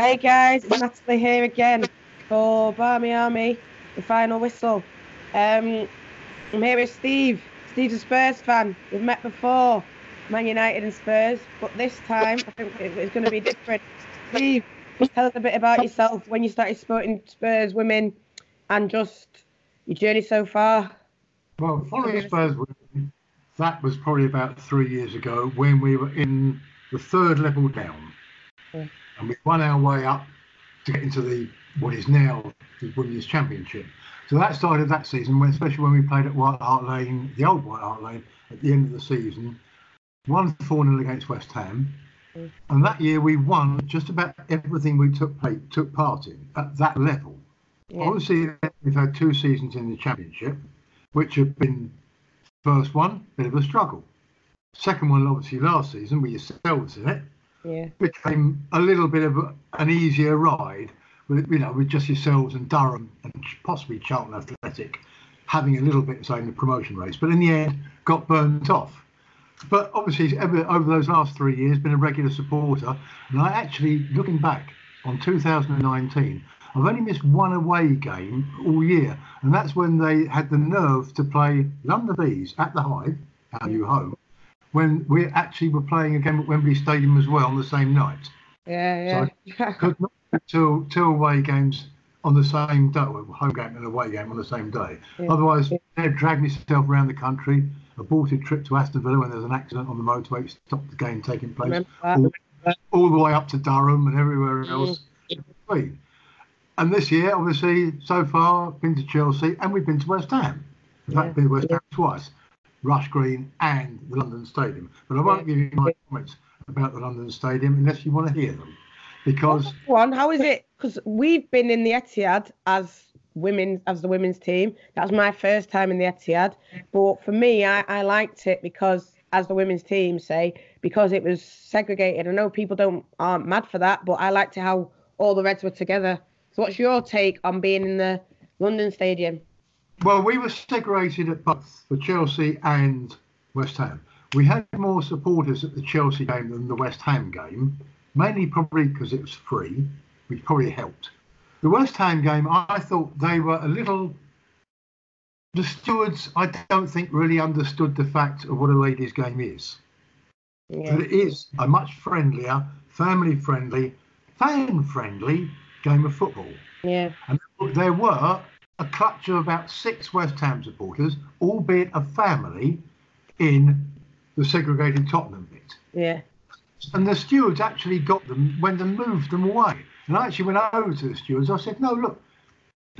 Hi guys, it's Natalie here again for Barmy Army, the final whistle. Um, I'm here with Steve. Steve's a Spurs fan. We've met before, Man United and Spurs, but this time I think it's going to be different. Steve, tell us a bit about yourself when you started supporting Spurs women and just your journey so far. Well, following Spurs, win, that was probably about three years ago when we were in the third level down, Yeah. And we won our way up to get into the what is now the Women's Championship. So that started that season, when, especially when we played at White Hart Lane, the old White Hart Lane, at the end of the season, won 4 0 against West Ham. Mm. And that year we won just about everything we took play, took part in at that level. Yeah. Obviously, we've had two seasons in the championship, which have been first one, a bit of a struggle. Second one, obviously, last season with yourselves in it, Yeah. became a little bit of an easier ride with you know with just yourselves and Durham and possibly Charlton Athletic having a little bit say in the promotion race, but in the end got burnt off. But obviously, over those last three years, been a regular supporter, and I actually looking back on 2019, I've only missed one away game all year, and that's when they had the nerve to play London Bees at the Hive, our new home, when we actually were playing a game at Wembley Stadium as well on the same night. Yeah, yeah. Could not two, two away games on the same day, well, home game and away game on the same day. Yeah. Otherwise, they'd drag myself around the country, aborted trip to Aston Villa when there was an accident on the motorway, stopped the game taking place, all, all the way up to Durham and everywhere mm. else in between. And this year, obviously, so far, been to Chelsea and we've been to West Ham. In fact, Yeah. been to West Ham twice, Rush Green and the London Stadium. But I won't give you my comments about the London Stadium unless you want to hear them, because One, how is it? Because we've been in the Etihad as women, as the women's team. That was my first time in the Etihad. But for me, I, I liked it because, as the women's team say, because it was segregated. I know people don't aren't mad for that, but I liked it how all the Reds were together. So, what's your take on being in the London Stadium? Well, we were segregated at both for Chelsea and West Ham. We had more supporters at the Chelsea game than the West Ham game, mainly probably because it was free, which probably helped. The West Ham game, I thought they were a little. The stewards, I don't think, really understood the fact of what a ladies' game is. Yeah, it is a much friendlier, family friendly, fan friendly game of football. yeah, And there were a clutch of about six West Ham supporters, albeit a family, in the segregated Tottenham bit. yeah, And the stewards actually got them when they moved them away. And I actually went over to the stewards. I said, no, look,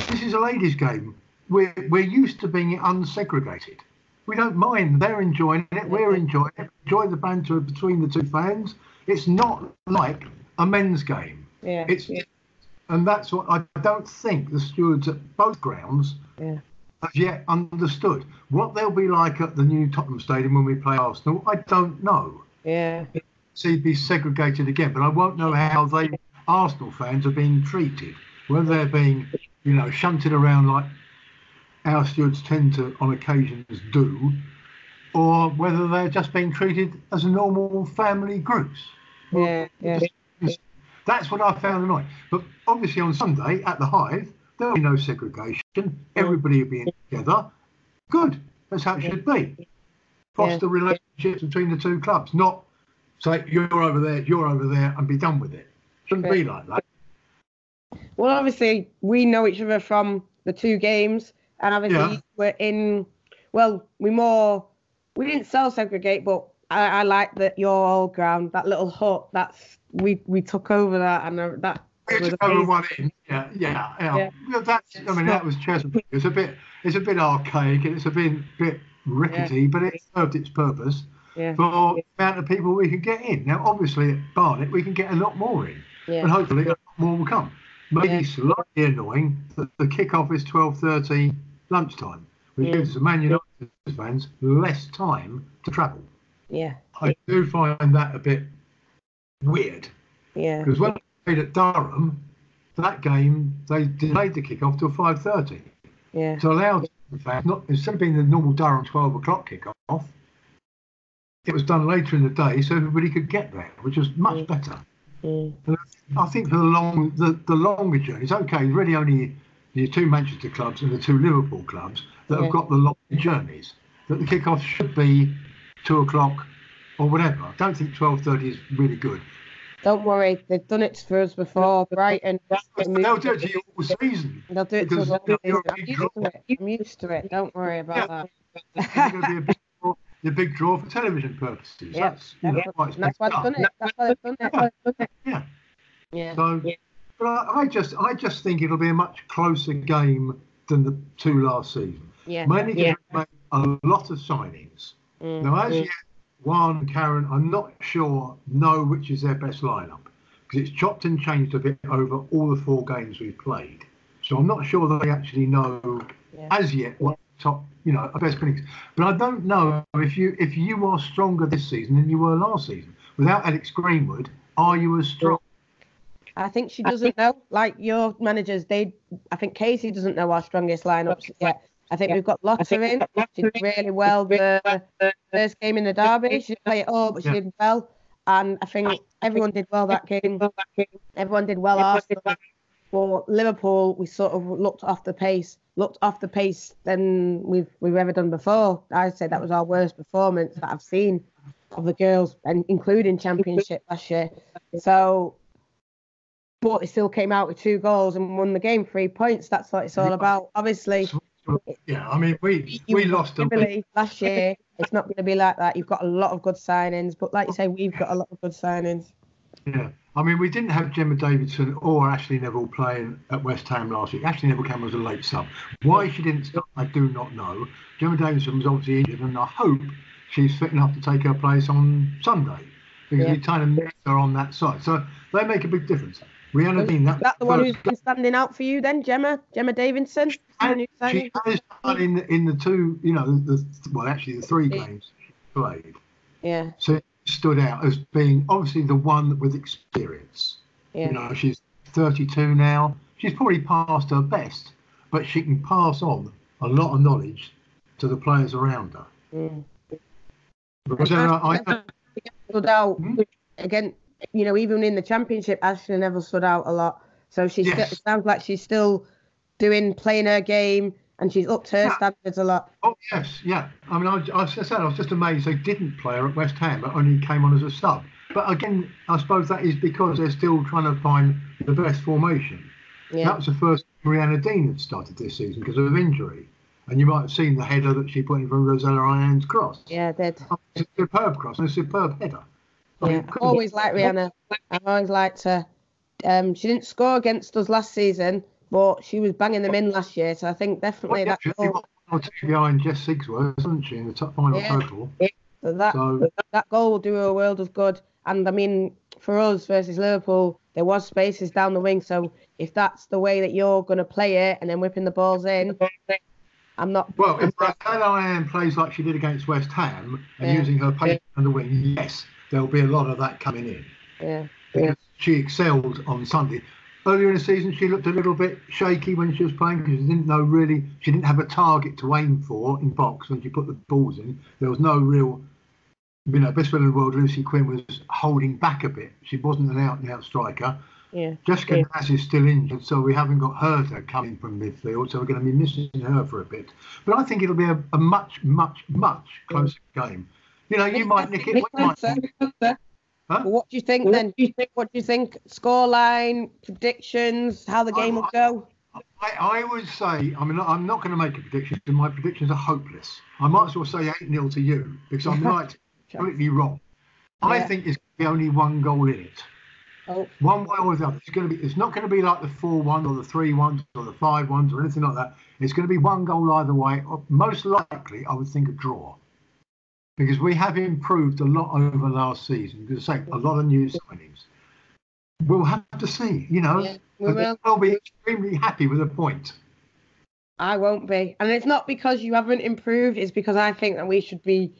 this is a ladies' game. We're, we're used to being unsegregated. We don't mind. They're enjoying it. We're enjoying it. Enjoy the banter between the two fans. It's not like a men's game. yeah, It's yeah, and that's what I don't think the stewards at both grounds yeah. have yet understood. What they'll be like at the new Tottenham Stadium when we play Arsenal, I don't know. yeah. See, be segregated again, but I won't know how they Arsenal fans are being treated. Whether they're being, you know, shunted around like our stewards tend to on occasions do, or whether they're just being treated as normal family groups. Yeah, yeah. That's what I found annoying. But obviously on Sunday at the Hive, there'll be no segregation. Everybody will be in together. Good. That's how it should be. Foster relationships between the two clubs, not say you're over there, you're over there, and be done with it. Shouldn't be like that. Well, obviously, we know each other from the two games, and obviously, Yeah. we're in. Well, we more. We didn't sell segregate, but I, I like that your old ground, that little hut. That's we we took over that, and uh, that took over one in. Yeah, yeah, yeah. Yeah. Well, that's, I mean, that was Cheshunt. It's a bit, it's a bit archaic and it's a bit, bit rickety, but it served its purpose. Yeah, for the amount of people we can get in. Now, obviously, at Barnet, we can get a lot more in, and hopefully, a lot more will come. Maybe Yeah. slightly annoying that the kick-off is 12.30 lunchtime, which Yeah. gives the Man United fans less time to travel. yeah, I do find that a bit weird, yeah, because when we played at Durham, that game, they delayed the kick-off till 5.30 yeah, to allow the fans, not, instead of being the normal Durham 12 o'clock kick-off, it was done later in the day so everybody could get there, which was much Mm. better. Mm. I think for the long the, the longer journeys, okay, really only the two Manchester clubs and the two Liverpool clubs that Yeah. have got the longer journeys. That the kickoff should be two o'clock or whatever. I don't think twelve thirty is really good. Don't worry, they've done it for us before. Brighton. They'll do it to you all season. They'll do it to us all season. I'm used draw. to it. I'm used to it. Don't worry about that. It's going to be a big draw, the big draw for television purposes. Yeah, That's, you know, what- that's why they've done it. That's why they've done it. Yeah. Yeah. So, but I, I just I just think it'll be a much closer game than the two last season. Yeah. Mainly we've made a lot of signings. Mm. Now, as yet, Juan and Karen, I'm not sure know which is their best lineup because it's chopped and changed a bit over all the four games we've played. So I'm not sure that they actually know Yeah. as yet what top, you know, best clinics. But I don't know if you if you are stronger this season than you were last season. Without Alex Greenwood, are you as strong? I think she doesn't know. Like your managers, they. I think Casey doesn't know our strongest lineups yet. I think we've got lots of in. She did really well the first game in the derby. She didn't play it all, but she Yeah. did well. And I think everyone did well that game. Everyone did well. Arsenal. For Liverpool, we sort of looked off the pace, looked off the pace than we've we've ever done before. I'd say that was our worst performance that I've seen of the girls, and including Championship last year. So, but they still came out with two goals and won the game, three points. That's what it's all about. Obviously, Yeah, I mean, we you we lost a Jubilee last year. It's not going to be like that. You've got a lot of good signings, but like you say, we've got a lot of good signings. Yeah, I mean, we didn't have Gemma Davison or Ashleigh Neville playing at West Ham last week. Ashleigh Neville came as a late sub. Why she didn't start, I do not know. Gemma Davison was obviously injured, and I hope she's fit enough to take her place on Sunday because Yeah. we kind of missed her on that side. So they make a big difference. Is that, that the one who's been standing out for you then, Gemma? Gemma Davison? New she has done in the, in the two, you know, the, well, actually the three games played. Yeah, So stood out as being obviously the one with experience. yeah. You know, she's 32 now. She's probably past her best, but she can pass on a lot of knowledge to the players around her. Mm. Because uh, I, I, stood out Hmm? again. You know, even in the championship, Ashleigh Neville stood out a lot. So she Yes. still, it sounds like she's still doing playing her game, and she's upped her Yeah. standards a lot. oh yes, yeah. I mean, I, I said I was just amazed they didn't play her at West Ham, but only came on as a sub. But again, I suppose that is because they're still trying to find the best formation. That was the first Mariana Dean had started this season because of injury. And you might have seen the header that she put in from Rosella Ayane's cross. yeah, I did. It's a superb cross and a superb header. I Yeah, always liked Rianna. I always liked her. Um, she didn't score against us last season, but she was banging them in last year. So I think definitely Well, that yeah, she goal, got one or two behind Jess Sigsworth, hasn't she, in the top final Yeah. total? that So that goal will do her a world of good. And I mean, for us versus Liverpool, there was spaces down the wing. So if that's the way that you're going to play it and then whipping the balls in, I'm not. well, if Ayane plays like she did against West Ham and Yeah. using her pace on the wing, yes, there'll be a lot of that coming in. Yeah, Because she excelled on Sunday. Earlier in the season, she looked a little bit shaky when she was playing because she didn't know really, she didn't have a target to aim for in box when she put the balls in. There was no real, you know, best player in the world, Lucy Quinn, was holding back a bit. She wasn't an out and out striker. yeah, Jessica Naz is still injured, so we haven't got her to come in from midfield, so we're going to be missing her for a bit. But I think it'll be a, a much, much, much closer game. You know, you might nick it. we might nick it. But what do you think then? What do you think? Scoreline, predictions, how the game will go? I, I would say, I mean, I'm not going to make a prediction. My predictions are hopeless. I might as well say 8 0 to you because I'm right completely wrong. I Yeah. think there's only one goal in it. Oh, One way or the other. It's going to be. It's not going to be like the four one or the three ones or the five ones or anything like that. It's going to be one goal either way. Most likely, I would think a draw, because we have improved a lot over last season. Because say a lot of new signings. We'll have to see. You know, yeah, we will. I'll be extremely happy with a point. I won't be. And it's not because you haven't improved, it's because I think that we should be.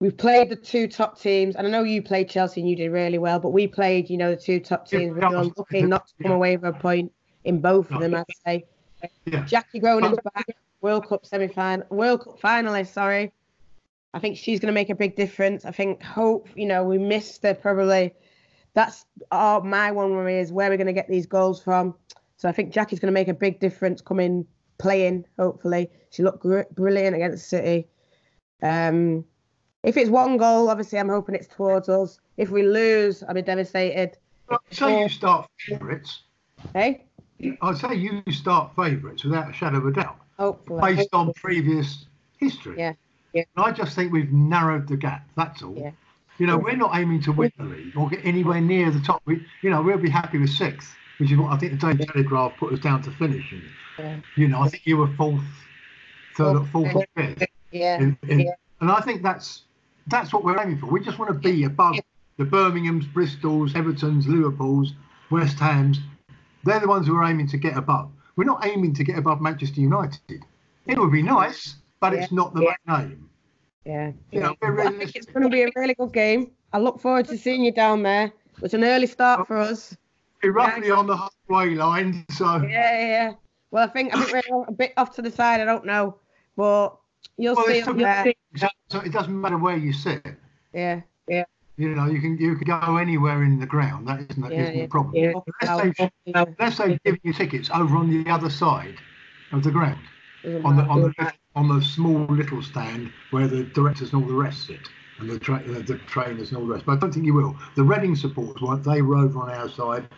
We've played the two top teams, and I know you played Chelsea and you did really well, but we played, you know, the two top Yeah, teams. we're were lucky not to come away with a point in both of them, I'd say. Yeah. Jackie Groenen's back, World Cup semi final, World Cup finalist, sorry. I think she's going to make a big difference. I think Hope, you know, we missed the probably that's oh, my one worry is where we're going to get these goals from. So I think Jackie's going to make a big difference coming playing. Hopefully, she looked gr- brilliant against City. Um, if it's one goal, obviously I'm hoping it's towards us. If we lose, I'll be devastated. I'd say you start favourites. Hey, I'd say you start favourites without a shadow of a doubt, hopefully. based on previous history. Yeah, yeah. And I just think we've narrowed the gap. That's all. Yeah. You know, we're not aiming to win the league or get anywhere near the top. We, you know, we'll be happy with sixth, which is what I think the Daily Telegraph put us down to finishing. Yeah. You know, I think you were fourth, third, or fourth, or fifth. Yeah, In, in, Yeah. And I think that's that's what we're aiming for. We just want to be above the Birmingham's, Bristol's, Everton's, Liverpool's, West Ham's. They're the ones who are aiming to get above. We're not aiming to get above Manchester United. It would be nice, but it's not the main aim. yeah. You know, I think it's going to be a really good game. I look forward to seeing you down there. It's an early start for us. We're roughly on the halfway line, so Yeah, yeah. yeah. Well, I think I think we're a bit off to the side. I don't know, but you'll well, see there's up still- there. so it doesn't matter where you sit. Yeah, yeah, You know, you can you can go anywhere in the ground. That isn't, Yeah, isn't yeah, the problem. yeah. Unless they've unless they've given you tickets over on the other side of the ground, on the on the on the small little stand where the directors and all the rest sit, and the tra- the, the trainers and all the rest. But I don't think you will. The Reading supporters weren't. They were over on our side.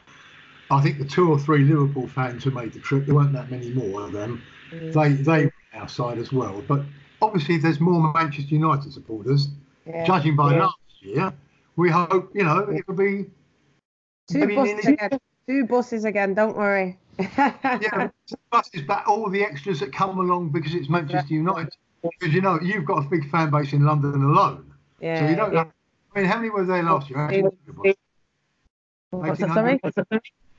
I think the two or three Liverpool fans who made the trip, there weren't that many more of them. Mm, They they were on our side as well. But obviously, there's more Manchester United supporters. yeah. Judging by Yeah. last year, we hope you know it'll be Two buses again. Two buses again. Don't worry. Yeah, buses, but all the extras that come along because it's Manchester United. Because you know you've got a big fan base in London alone, yeah. so you don't. yeah. Have, I mean, how many were there last year? 1800 was it? What's that? Sorry.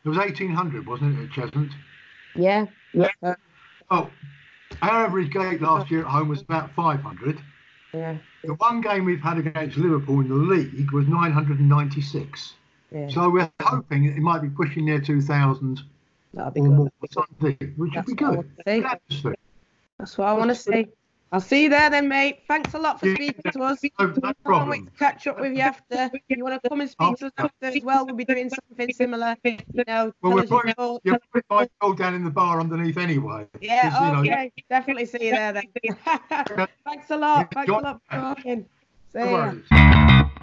It was 1800, wasn't it, at Cheshunt? Yeah. Oh, our average gate last year at home was about 500. Yeah. The one game we've had against Liverpool in the league was 996. Yeah. So we're hoping it might be pushing near 2,000 That'll be good. which would That's be what I good. want to see. That's what I want to see. I'll see you there then, mate. Thanks a lot for Yeah, speaking to us. No, no Can't wait to catch up with you after. If you want to come and speak to us after as well, we'll be doing something similar. You know, Well, we're probably, you're probably down in the bar underneath anyway. Yeah, you know, okay. Definitely see you there then. Thanks a lot. Thanks a lot for talking. See No ya.